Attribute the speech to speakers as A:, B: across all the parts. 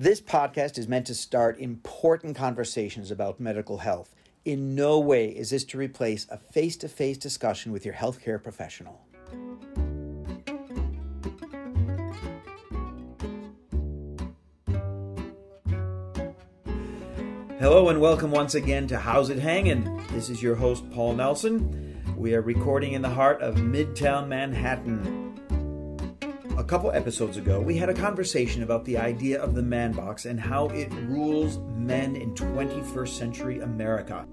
A: This podcast is meant to start important conversations about medical health. In no way is this to replace a face to face discussion with your healthcare professional. Hello and welcome once again to How's It Hangin'? This is your host, Paul Nelson. We are recording in the heart of Midtown Manhattan. A couple episodes ago, we had a conversation about the idea of the man box and how it rules men in 21st century America.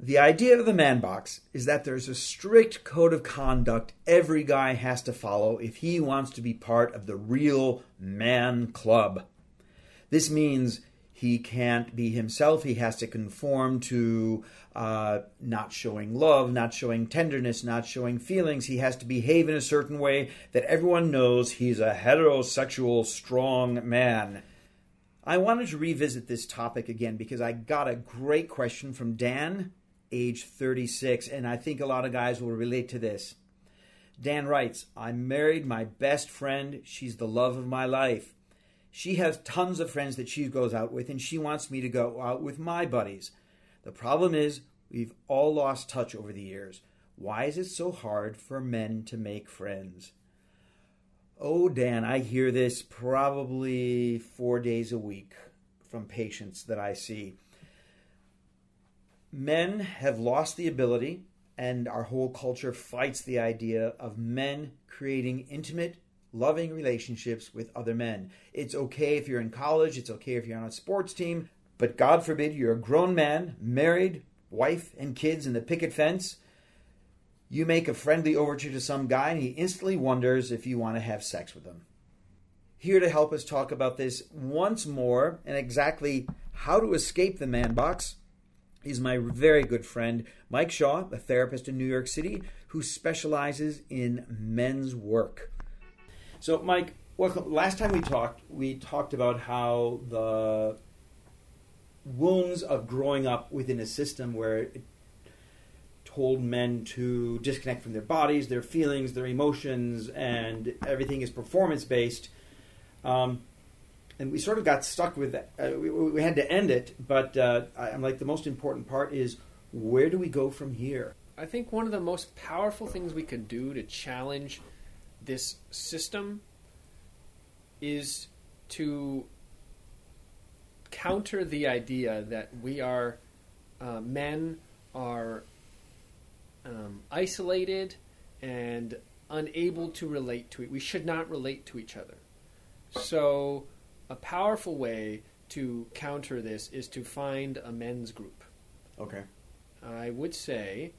A: The idea of the man box is that there's a strict code of conduct every guy has to follow if he wants to be part of the real man club. This means he can't be himself. He has to conform to uh, not showing love, not showing tenderness, not showing feelings. He has to behave in a certain way that everyone knows he's a heterosexual, strong man. I wanted to revisit this topic again because I got a great question from Dan, age 36, and I think a lot of guys will relate to this. Dan writes, I married my best friend. She's the love of my life. She has tons of friends that she goes out with, and she wants me to go out with my buddies. The problem is, we've all lost touch over the years. Why is it so hard for men to make friends? Oh, Dan, I hear this probably four days a week from patients that I see. Men have lost the ability, and our whole culture fights the idea of men creating intimate loving relationships with other men. It's okay if you're in college, it's okay if you're on a sports team, but God forbid you're a grown man, married, wife, and kids in the picket fence. You make a friendly overture to some guy, and he instantly wonders if you want to have sex with him. Here to help us talk about this once more and exactly how to escape the man box is my very good friend Mike Shaw, a therapist in New York City who specializes in men's work. So, Mike, welcome. Last time we talked, we talked about how the wounds of growing up within a system where it told men to disconnect from their bodies, their feelings, their emotions, and everything is performance based. Um, and we sort of got stuck with that. Uh, we, we, had to end it, but uh, I'm like the most important part is where do we go from here?
B: I think one of the most powerful things we could do to challenge this system is to counter the idea that we are uh, men are um, isolated and unable to relate to it. We should not relate to each other. So, a powerful way to counter this is to find a men's group.
A: Okay.
B: I would say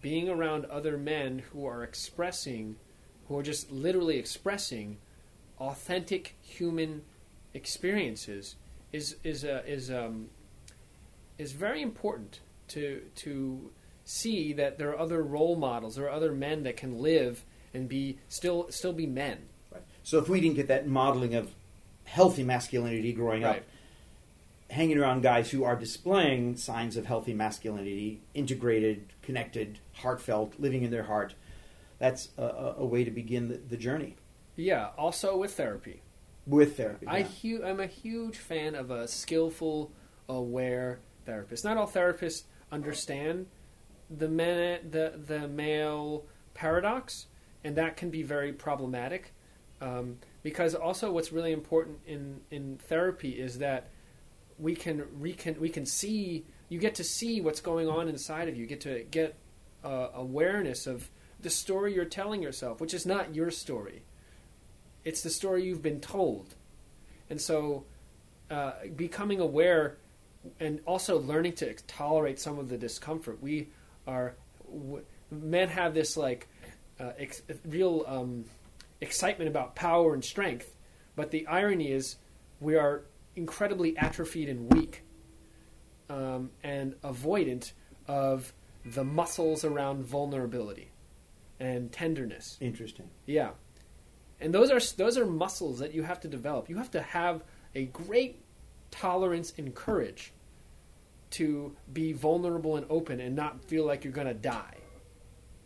B: being around other men who are expressing who are just literally expressing authentic human experiences is is uh, is um, is very important to to see that there are other role models, there are other men that can live and be still still be men.
A: Right. So if we didn't get that modeling of healthy masculinity growing right. up, hanging around guys who are displaying signs of healthy masculinity, integrated, connected, heartfelt, living in their heart, that's a, a way to begin the, the, journey.
B: Yeah. Also with therapy.
A: With therapy.
B: I hu- I'm a huge fan of a skillful, aware therapist. Not all therapists understand the men, the the male paradox, and that can be very problematic. Um, because also, what's really important in in therapy is that we can we can we can see you get to see what's going on inside of you. you get to get uh, awareness of the story you're telling yourself, which is not your story. It's the story you've been told. And so, uh, becoming aware and also learning to tolerate some of the discomfort. We are, w- men have this like uh, ex- real um, excitement about power and strength, but the irony is we are incredibly atrophied and weak um, and avoidant of the muscles around vulnerability and tenderness.
A: Interesting.
B: Yeah, and those are those are muscles that you have to develop. You have to have a great tolerance and courage to be vulnerable and open and not feel like you're going to die,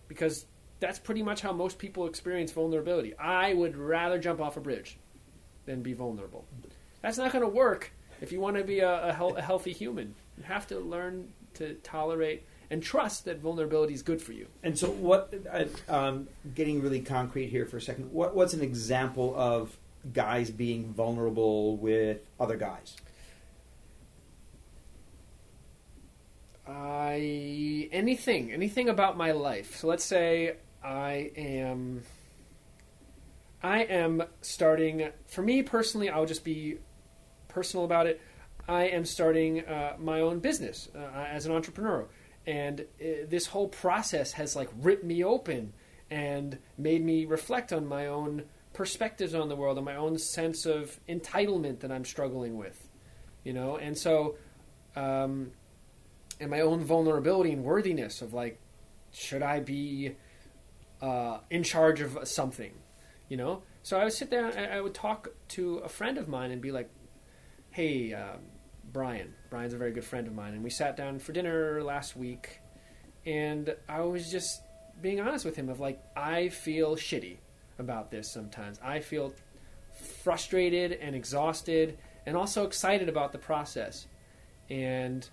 B: because that's pretty much how most people experience vulnerability. I would rather jump off a bridge than be vulnerable. That's not going to work if you want to be a, a, a healthy human. You have to learn to tolerate and trust that vulnerability is good for you.
A: And so, what? Uh, um, getting really concrete here for a second. What, what's an example of guys being vulnerable with other guys?
B: I anything anything about my life. So let's say I am I am starting for me personally. I'll just be personal about it. I am starting uh, my own business uh, as an entrepreneur, and uh, this whole process has like ripped me open and made me reflect on my own perspectives on the world and my own sense of entitlement that I'm struggling with, you know. And so, um, and my own vulnerability and worthiness of like, should I be uh, in charge of something, you know? So I would sit there and I would talk to a friend of mine and be like, hey, uh, Brian. Brian's a very good friend of mine, and we sat down for dinner last week, and I was just being honest with him of like, I feel shitty about this sometimes. I feel frustrated and exhausted and also excited about the process. And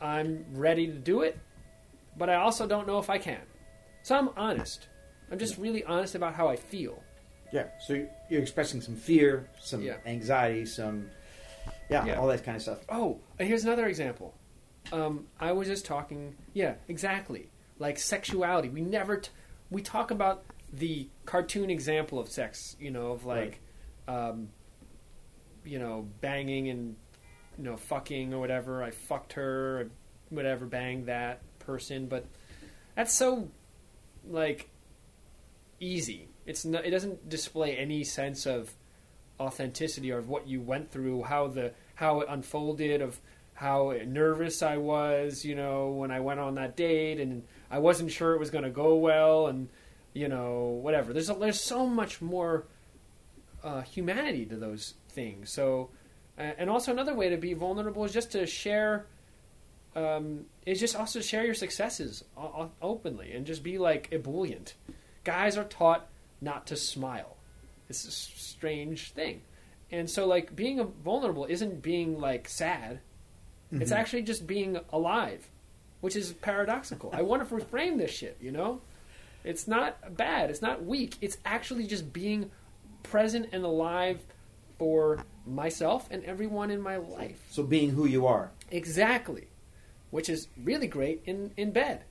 B: I'm ready to do it, but I also don't know if I can. So I'm honest. I'm just really honest about how I feel.
A: Yeah. So you're expressing some fear, some
B: Yeah.
A: anxiety, some yeah,
B: Yeah.
A: all that kind of stuff.
B: Oh, here's another example. Um, I was just talking. Yeah, exactly. Like sexuality. We never. T- we talk about the cartoon example of sex. You know, of like, um, you know, banging and you know, fucking or whatever. I fucked her, whatever, banged that person. But that's so like easy. It's no, it doesn't display any sense of authenticity of what you went through, how the how it unfolded, of how nervous I was, you know, when I went on that date, and I wasn't sure it was going to go well, and you know, whatever. There's a, there's so much more uh, humanity to those things. So, and also another way to be vulnerable is just to share. Um, is just also share your successes openly and just be like ebullient. Guys are taught not to smile. It's a strange thing. And so, like, being vulnerable isn't being, like, sad. It's mm-hmm. actually just being alive, which is paradoxical. I want to reframe this shit, you know? It's not bad. It's not weak. It's actually just being present and alive for myself and everyone in my life.
A: So being who you are.
B: Exactly. Which is really great in, in bed.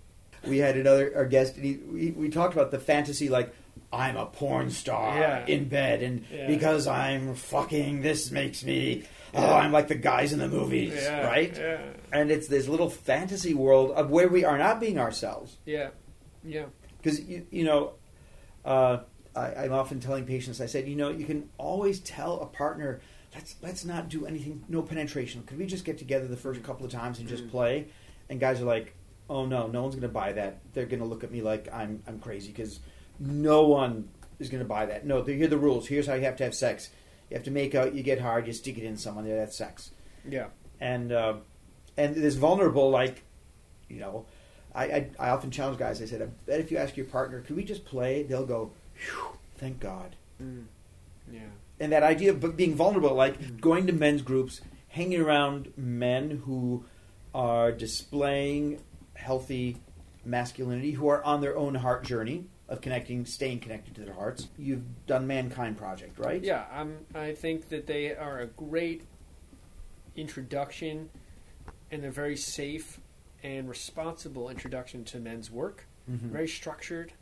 A: We had another our guest. And he, we we talked about the fantasy like. I'm a porn star
B: Yeah.
A: in bed, and
B: Yeah.
A: because I'm fucking, this makes me. Oh, I'm like the guys in the movies, right? And it's this little fantasy world of where we are not being ourselves.
B: Yeah. Yeah.
A: because you, you know uh, I, I'm often telling patients I said you know you can always tell a partner let's let's not do anything no penetration could we just get together the first couple of times and just
B: Mhm.
A: play and guys are like oh no no one's going to buy that they're going to look at me like I'm I'm crazy because no one is going to buy that. No here are the rules. Here's how you have to have sex. You have to make out you get hard you stick it in someone there that's sex.
B: Yeah.
A: and uh, and this vulnerable like you know I, I I often challenge guys. I said I bet if you ask your partner could we just play? They'll go Phew, thank God.
B: Mm. Yeah.
A: and that idea of being vulnerable like going to men's groups hanging around men who are displaying healthy masculinity who are on their own heart journey of connecting staying connected to their hearts you've done mankind project right
B: Yeah, I'm, I think that they are a great introduction and a very safe and responsible introduction to men's work.
A: Mhm.
B: Very structured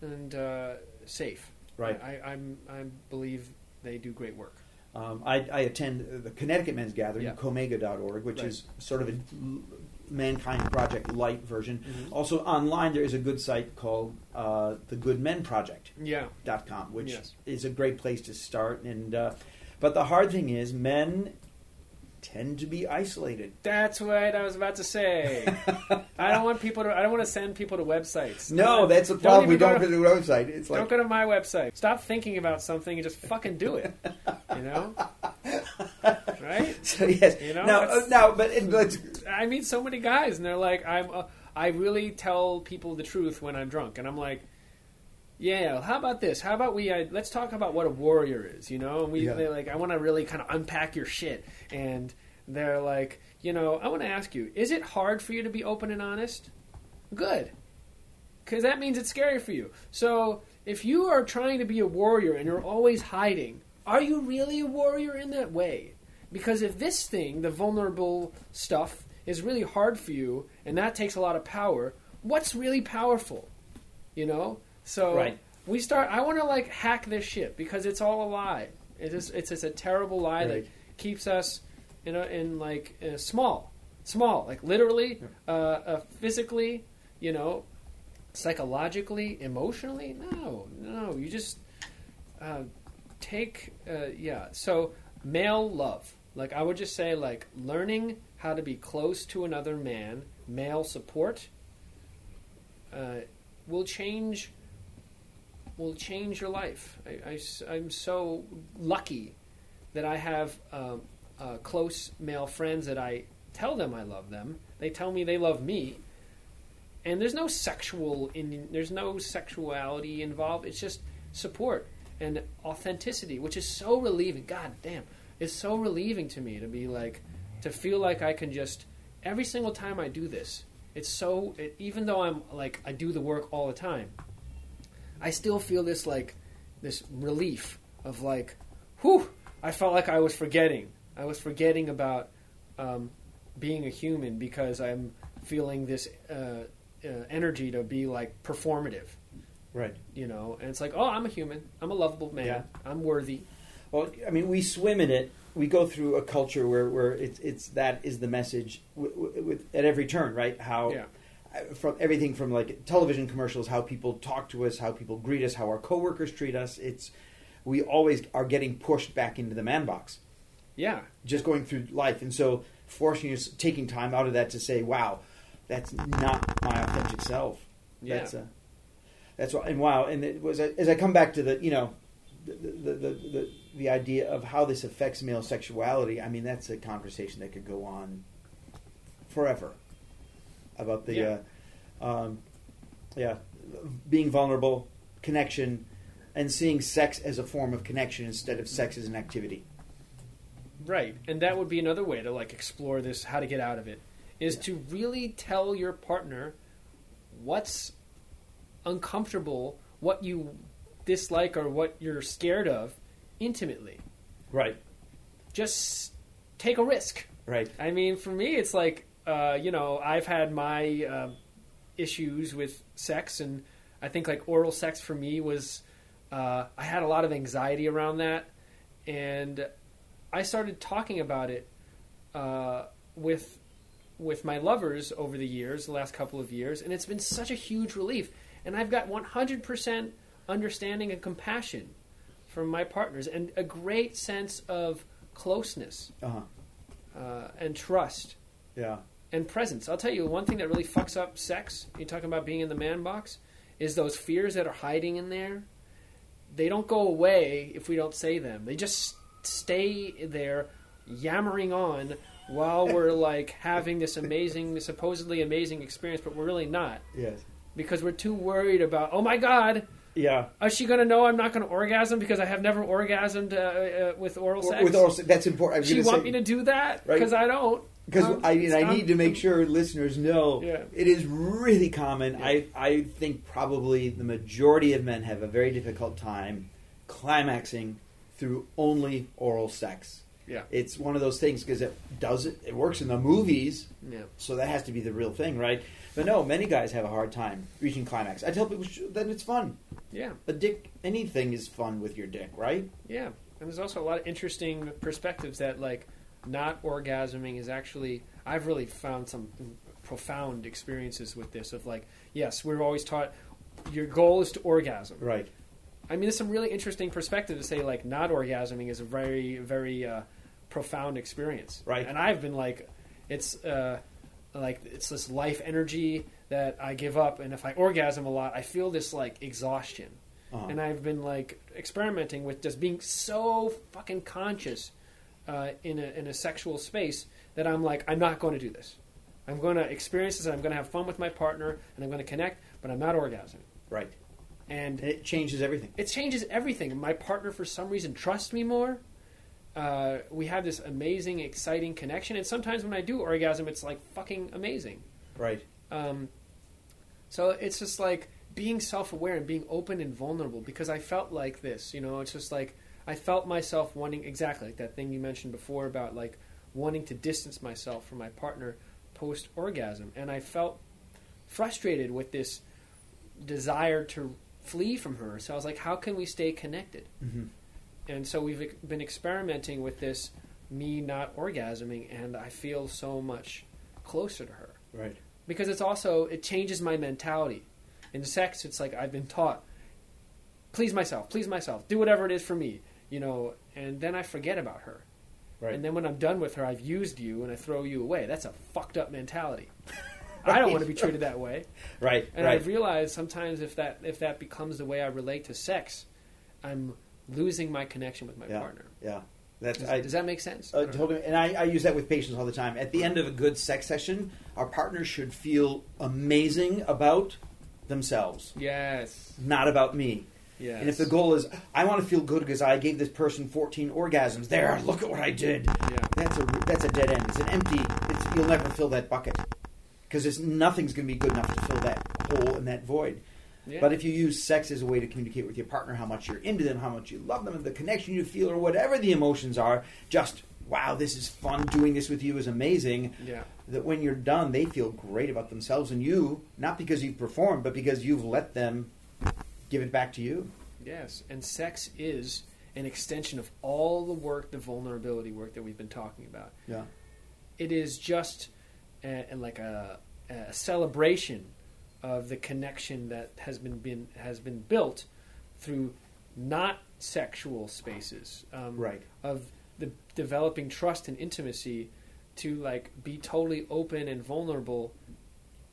B: and uh, safe.
A: Right.
B: I, I'm, I believe they do great work.
A: Um, I, I attend the Connecticut Men's Gathering,
B: Yeah.
A: Comega.org, which
B: Right.
A: is sort of a Mankind Project light version.
B: Mhm.
A: Also, online, there is a good site called uh, the Good Men Project.com,
B: Yeah.
A: which
B: Yes.
A: is a great place to start. And uh, But the hard thing is, men tend to be isolated.
B: That's what I was about to say. I don't want people to. I don't want to send people to websites.
A: No, that's the
B: Don't
A: problem. We don't go to the website. It's like don't
B: go to my website. Stop thinking about something and just fucking do it. You know, right?
A: so yes.
B: You know,
A: now, uh, now, but it, let's
B: I meet so many guys, and they're like, "I'm." Uh, I really tell people the truth when I'm drunk, and I'm like, Yeah, how about this? How about we uh, let's talk about what a warrior is, you know? And we
A: Yeah.
B: they're like I want to really kind of unpack your shit and they're like, you know, I want to ask you, is it hard for you to be open and honest? Good. Cuz that means it's scary for you. So, if you are trying to be a warrior and you're always hiding, are you really a warrior in that way? Because if this thing, the vulnerable stuff, is really hard for you and that takes a lot of power, what's really powerful? You know? So
A: Right.
B: we start I want to like hack this shit because it's all a lie. It is it's just a terrible lie
A: Right.
B: that keeps us in a, in like uh, small, small, like literally, uh, uh, physically, you know, psychologically, emotionally. No, no, you just uh, take uh, yeah. So male love, like I would just say, like learning how to be close to another man, male support, uh, will change. Will change your life. I, I'm so lucky that I have um, uh, close male friends that I tell them I love them. They tell me they love me, and there's no sexual in there's no sexuality involved. It's just support and authenticity, which is so relieving. God damn, it's so relieving to me to be like to feel like I can just every single time I do this. It's so it, even though I'm like I do the work all the time. I still feel this like this relief of like, whew, I felt like I was forgetting. I was forgetting about um, being a human because I'm feeling this uh, uh, energy to be like performative,
A: Right.
B: you know. And it's like, oh, I'm a human. I'm a lovable man.
A: Yeah.
B: I'm worthy.
A: Well, I mean, we swim in it. We go through a culture where, where it's, it's that is the message w- w- with, at every turn, right? How
B: Yeah.
A: from everything from like television commercials, how people talk to us, how people greet us, how our coworkers treat us. It's we always are getting pushed back into the man box,
B: Yeah.
A: just going through life, and so forcing us taking time out of that to say, "Wow, that's not my authentic self."
B: Yeah.
A: That's uh, that's why, and wow, and it was as I come back to the you know the the, the the the idea of how this affects male sexuality. I mean, that's a conversation that could go on forever about the
B: Yeah.
A: uh, um, yeah being vulnerable, connection, and seeing sex as a form of connection instead of sex as an activity.
B: Right. And that would be another way to like explore this how to get out of it is
A: Yeah.
B: to really tell your partner what's uncomfortable, what you dislike or what you're scared of intimately.
A: Right.
B: Just take a risk.
A: Right.
B: I mean, for me, it's like, uh, you know, I've had my uh, issues with sex, and I think like oral sex for me was, uh, I had a lot of anxiety around that, and I started talking about it uh, with with my lovers over the years, the last couple of years, and it's been such a huge relief. And I've got 100% understanding and compassion from my partners, and a great sense of closeness
A: Uh huh.
B: uh, and trust
A: Yeah.
B: and presence. I'll tell you one thing that really fucks up sex. You're talking about being in the man box, is those fears that are hiding in there. They don't go away if we don't say them. They just stay there, yammering on while we're like having this amazing, supposedly amazing experience, but we're really not
A: Yes.
B: because we're too worried about. Oh my god.
A: Yeah.
B: Is she going to know I'm not going to orgasm because I have never orgasmed uh, uh, with oral sex?
A: With oral, sex, that's important.
B: She want
A: say-
B: me to do that
A: Right.
B: because I don't.
A: because
B: Um,
A: I, and I need to make sure listeners know
B: Yeah.
A: it is really common.
B: Yeah.
A: I, I think probably the majority of men have a very difficult time climaxing through only oral sex.
B: Yeah.
A: It's one of those things because it does it. It works in the movies,
B: Yeah.
A: so that has to be the real thing, right? But no, many guys have a hard time reaching climax. I tell people that it's fun.
B: Yeah.
A: A dick, anything is fun with your dick, right?
B: Yeah, and there's also a lot of interesting perspectives that like not orgasming is actually. I've really found some profound experiences with this. Of like, yes, we're always taught your goal is to orgasm.
A: Right.
B: I mean, there's some really interesting perspective to say like not orgasming is a very very uh, profound experience.
A: Right.
B: And I've been like, it's uh, like it's this life energy that I give up, and if I orgasm a lot, I feel this like exhaustion
A: Uh-huh.
B: and I've been like experimenting with just being so fucking conscious uh, in a in a sexual space that I'm like I'm not going to do this. I'm going to experience this. and I'm going to have fun with my partner, and I'm going to connect, but I'm not orgasming.
A: right.
B: and
A: And it changes everything.
B: it changes everything. My partner, for some reason, trusts me more. Uh, we have this amazing, exciting connection, and sometimes when I do orgasm, it's like fucking amazing.
A: Right.
B: Um, so it's just like being self-aware and being open and vulnerable because I felt like this. You know, it's just like I felt myself wanting exactly like that thing you mentioned before about like wanting to distance myself from my partner post orgasm, and I felt frustrated with this desire to flee from her. So I was like, how can we stay connected?
A: Mm-hmm.
B: And so we've been experimenting with this me not orgasming, and I feel so much closer to her
A: Right.
B: because it's also it changes my mentality. In sex, it's like I've been taught, please myself, please myself, do whatever it is for me, you know, and then I forget about her.
A: Right.
B: And then when I'm done with her, I've used you and I throw you away. That's a fucked up mentality. I don't want to be treated that way.
A: right.
B: And
A: right.
B: I've realized sometimes if that if that becomes the way I relate to sex, I'm losing my connection with my
A: Yeah.
B: partner.
A: yeah. That's
B: Does,
A: I,
B: does that make sense?
A: Uh, totally, and I, I use that with patients all the time. At the end of a good sex session, our partners should feel amazing about themselves,
B: Yes.
A: not about me.
B: Yes.
A: And if the goal is, I want to feel good because I gave this person 14 orgasms, there, look at what I did.
B: Yeah.
A: That's a that's a dead end. It's an empty. It's, you'll never fill that bucket because nothing's going to be good enough to fill that hole and that void.
B: Yeah.
A: But if you use sex as a way to communicate with your partner how much you're into them, how much you love them, and the connection you feel, or whatever the emotions are, just wow, this is fun. Doing this with you is amazing.
B: yeah.
A: That when you're done, they feel great about themselves and you, not because you've performed, but because you've let them give it back to you.
B: Yes, and sex is an extension of all the work, the vulnerability work that we've been talking about.
A: Yeah.
B: It is just a, a- like a, a celebration of the connection that has been, been has been built through not sexual spaces, um,
A: Right.
B: Of the developing trust and intimacy to like be totally open and vulnerable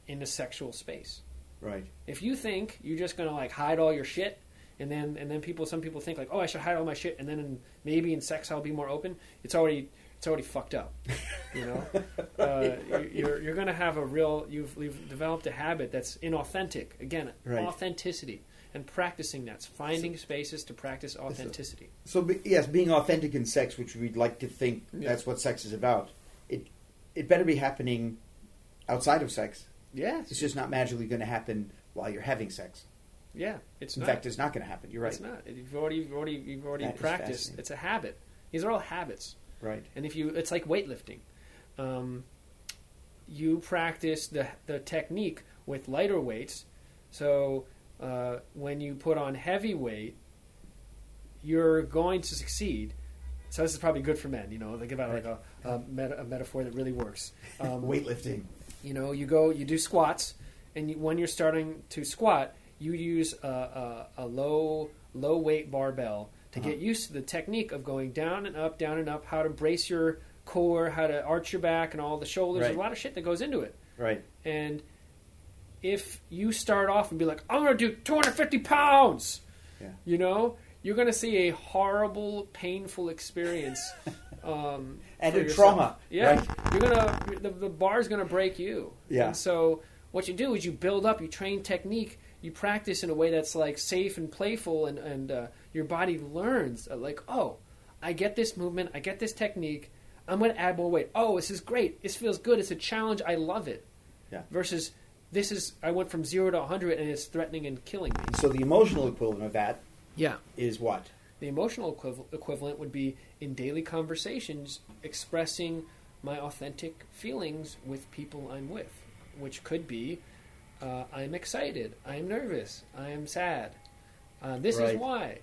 B: in a sexual space.
A: Right.
B: If you think you're just gonna like hide all your shit, and then and then people, some people think like, oh, I should hide all my shit, and then in, maybe in sex I'll be more open. It's already it's already fucked up. You know, uh, you're- you're you're gonna have a real you've you've developed a habit that's inauthentic. Again,
A: Right.
B: authenticity and practicing that's finding spaces to practice authenticity.
A: So be- yes, being authentic in sex, which we'd like to think
B: Yeah.
A: that's what sex is about. It it better be happening outside of sex.
B: Yes,
A: It's just not magically going to happen while you're having sex.
B: yeah, it's
A: In
B: not.
A: fact, it's not going to happen. You're right.
B: It's not. You've already you've already you've already
A: That
B: practiced. It's a habit. These are all habits.
A: Right.
B: And if you, it's like weightlifting. Um, you practice the the technique with lighter weights. So uh, when you put on heavy weight, you're going to succeed. So this is probably good for men. You know, think about like a, a, meta, a metaphor that really works. Um,
A: Weightlifting.
B: you know, you go, you do squats, and you, when you're starting to squat, you use a, a, a low low weight barbell to get
A: Uh-huh.
B: used to the technique of going down and up, down and up, how to brace your core, how to arch your back, and all the shoulders. There's a lot of shit that goes into it.
A: Right.
B: And if you start off and be like, I'm going to do 250 pounds,
A: Yeah.
B: you know, you're going to see a horrible, painful experience. Um,
A: And a trauma,
B: Yeah,
A: right?
B: you're gonna the, the bar's gonna break you.
A: Yeah.
B: And so what you do is you build up, you train technique, you practice in a way that's like safe and playful, and and uh, your body learns uh, like, oh, I get this movement, I get this technique. I'm gonna add more weight. Oh, this is great. This feels good. It's a challenge. I love it.
A: Yeah.
B: Versus this is I went from zero to 100 and it's threatening and killing me.
A: So the emotional equivalent of that
B: Yeah.
A: is what?
B: The emotional equiv- equivalent would be in daily conversations expressing my authentic feelings with people I'm with, which could be uh, I'm excited, I'm nervous, I'm sad. Uh, this
A: Right.
B: is why.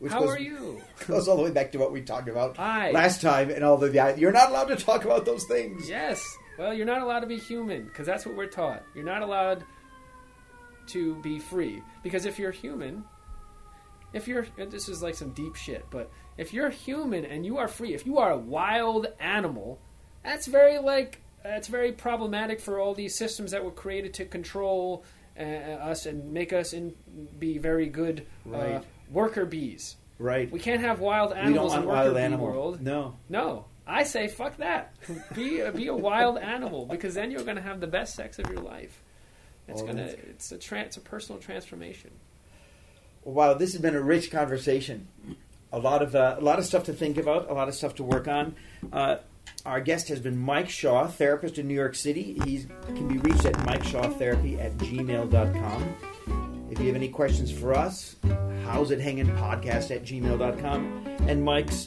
A: Which
B: How
A: goes,
B: are you?
A: Goes all the way back to what we talked about
B: Hi.
A: last time, and all the you're not allowed to talk about those things.
B: Yes. Well, you're not allowed to be human because that's what we're taught. You're not allowed to be free because if you're human, if you're this is like some deep shit, but if you're human and you are free, if you are a wild animal, that's very like that's very problematic for all these systems that were created to control uh, us and make us in, be very good uh, worker bees.
A: Right.
B: We can't have wild
A: We don't
B: animals
A: want
B: in worker
A: wild animal.
B: world.
A: No.
B: No, I say fuck that. Be a, be a wild animal because then you're going to have the best sex of your life. It's
A: Oh,
B: gonna it's a tra- it's a personal transformation.
A: Wow, this has been a rich conversation. A lot of uh, a lot of stuff to think about, a lot of stuff to work on. Our guest has been Mike Shaw, therapist in New York City. He can be reached at mikeshawtherapy at gmail.com. If you have any questions for us, how's it hanging podcast at gmail.com. And Mike's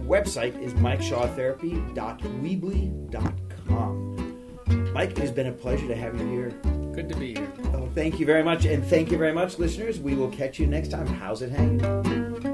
A: website is mikeshawtherapy.weebly.com. Mike, it has been a pleasure to have you here.
B: Good to be here.
A: Oh, thank you very much. And thank you very much, listeners. We will catch you next time. How's it hanging?